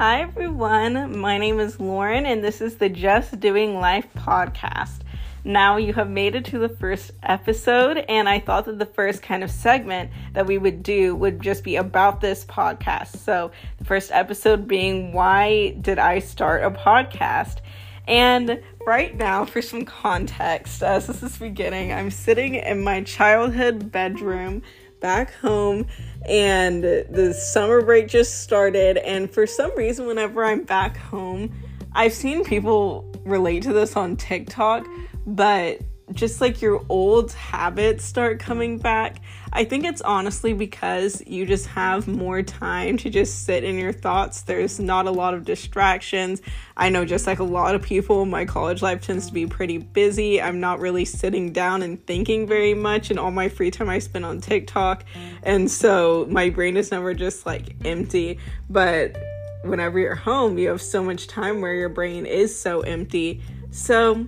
Hi, everyone. My name is Lauren, and this is the Just Doing Life podcast. Now you have made it to the first episode, and I thought that the first kind of segment that we would do would just be about this podcast. So, the first episode being Why Did I Start a Podcast? And right now, for some context, as this is beginning, I'm sitting in my childhood bedroom back home and the summer break just started and for some reason whenever I'm back home I've seen people relate to this on TikTok but just like your old habits start coming back. I think it's honestly because you just have more time to just sit in your thoughts. There's not a lot of distractions. I know just like a lot of people, my college life tends to be pretty busy. I'm not really sitting down and thinking very much, and all my free time I spend on TikTok. And so my brain is never just like empty. But whenever you're home, you have so much time where your brain is so empty. So,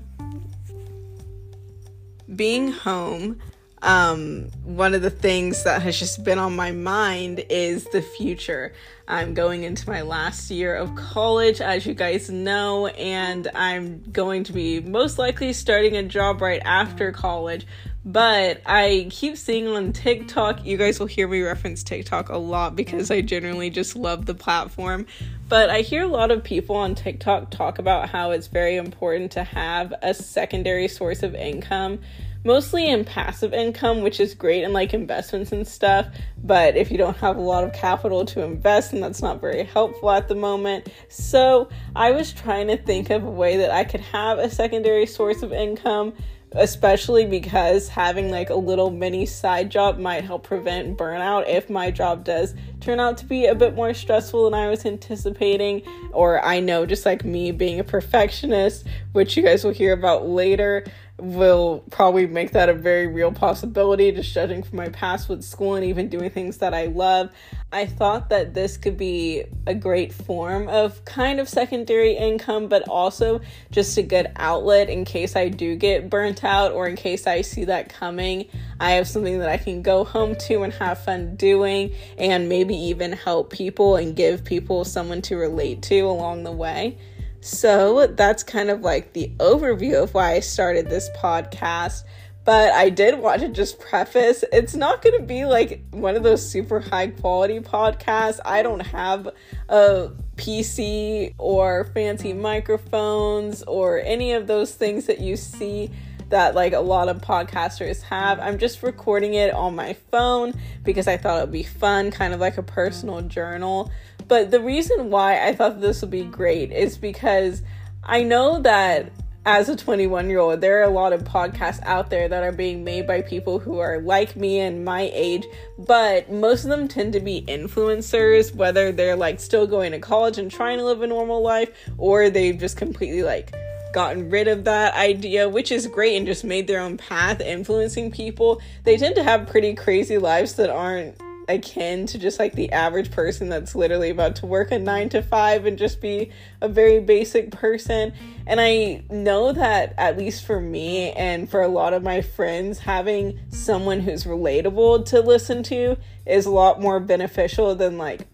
being home, um, one of the things that has just been on my mind is the future. I'm going into my last year of college, as you guys know, and I'm going to be most likely starting a job right after college. But I keep seeing on TikTok, you guys will hear me reference TikTok a lot because I generally just love the platform. But I hear a lot of people on TikTok talk about how it's very important to have a secondary source of income mostly in passive income, which is great in like investments and stuff. But if you don't have a lot of capital to invest, and that's not very helpful at the moment. So I was trying to think of a way that I could have a secondary source of income especially because having like a little mini side job might help prevent burnout if my job does turn out to be a bit more stressful than I was anticipating or I know just like me being a perfectionist which you guys will hear about later will probably make that a very real possibility, just judging from my past with school and even doing things that I love. I thought that this could be a great form of kind of secondary income, but also just a good outlet in case I do get burnt out or in case I see that coming. I have something that I can go home to and have fun doing, and maybe even help people and give people someone to relate to along the way. So that's kind of like the overview of why I started this podcast. But I did want to just preface it's not going to be like one of those super high quality podcasts. I don't have a PC or fancy microphones or any of those things that you see that like a lot of podcasters have. I'm just recording it on my phone because I thought it would be fun, kind of like a personal journal. But the reason why I thought this would be great is because I know that as a 21 year old, there are a lot of podcasts out there that are being made by people who are like me and my age, but most of them tend to be influencers, whether they're like still going to college and trying to live a normal life, or they've just completely like gotten rid of that idea, which is great, and just made their own path influencing people. They tend to have pretty crazy lives that aren't akin to just like the average person that's literally about to work a nine to five and just be a very basic person. And I know that, at least for me and for a lot of my friends, having someone who's relatable to listen to is a lot more beneficial than like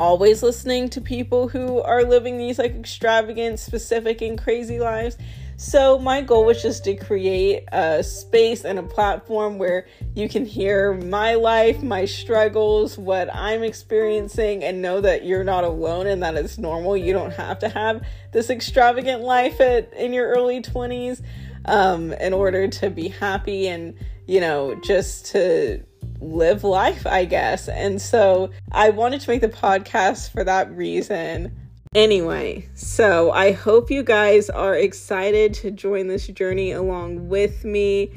always listening to people who are living these like extravagant, specific, and crazy lives. So, my goal was just to create a space and a platform where you can hear my life, my struggles, what I'm experiencing, and know that you're not alone and that it's normal. You don't have to have this extravagant life at, in your early 20s um, in order to be happy and, you know, just to live life, I guess. And so, I wanted to make the podcast for that reason. Anyway, so I hope you guys are excited to join this journey along with me.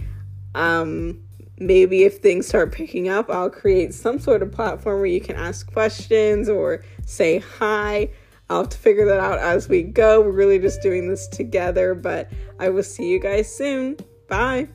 Um, maybe if things start picking up, I'll create some sort of platform where you can ask questions or say hi. I'll have to figure that out as we go. We're really just doing this together, but I will see you guys soon. Bye.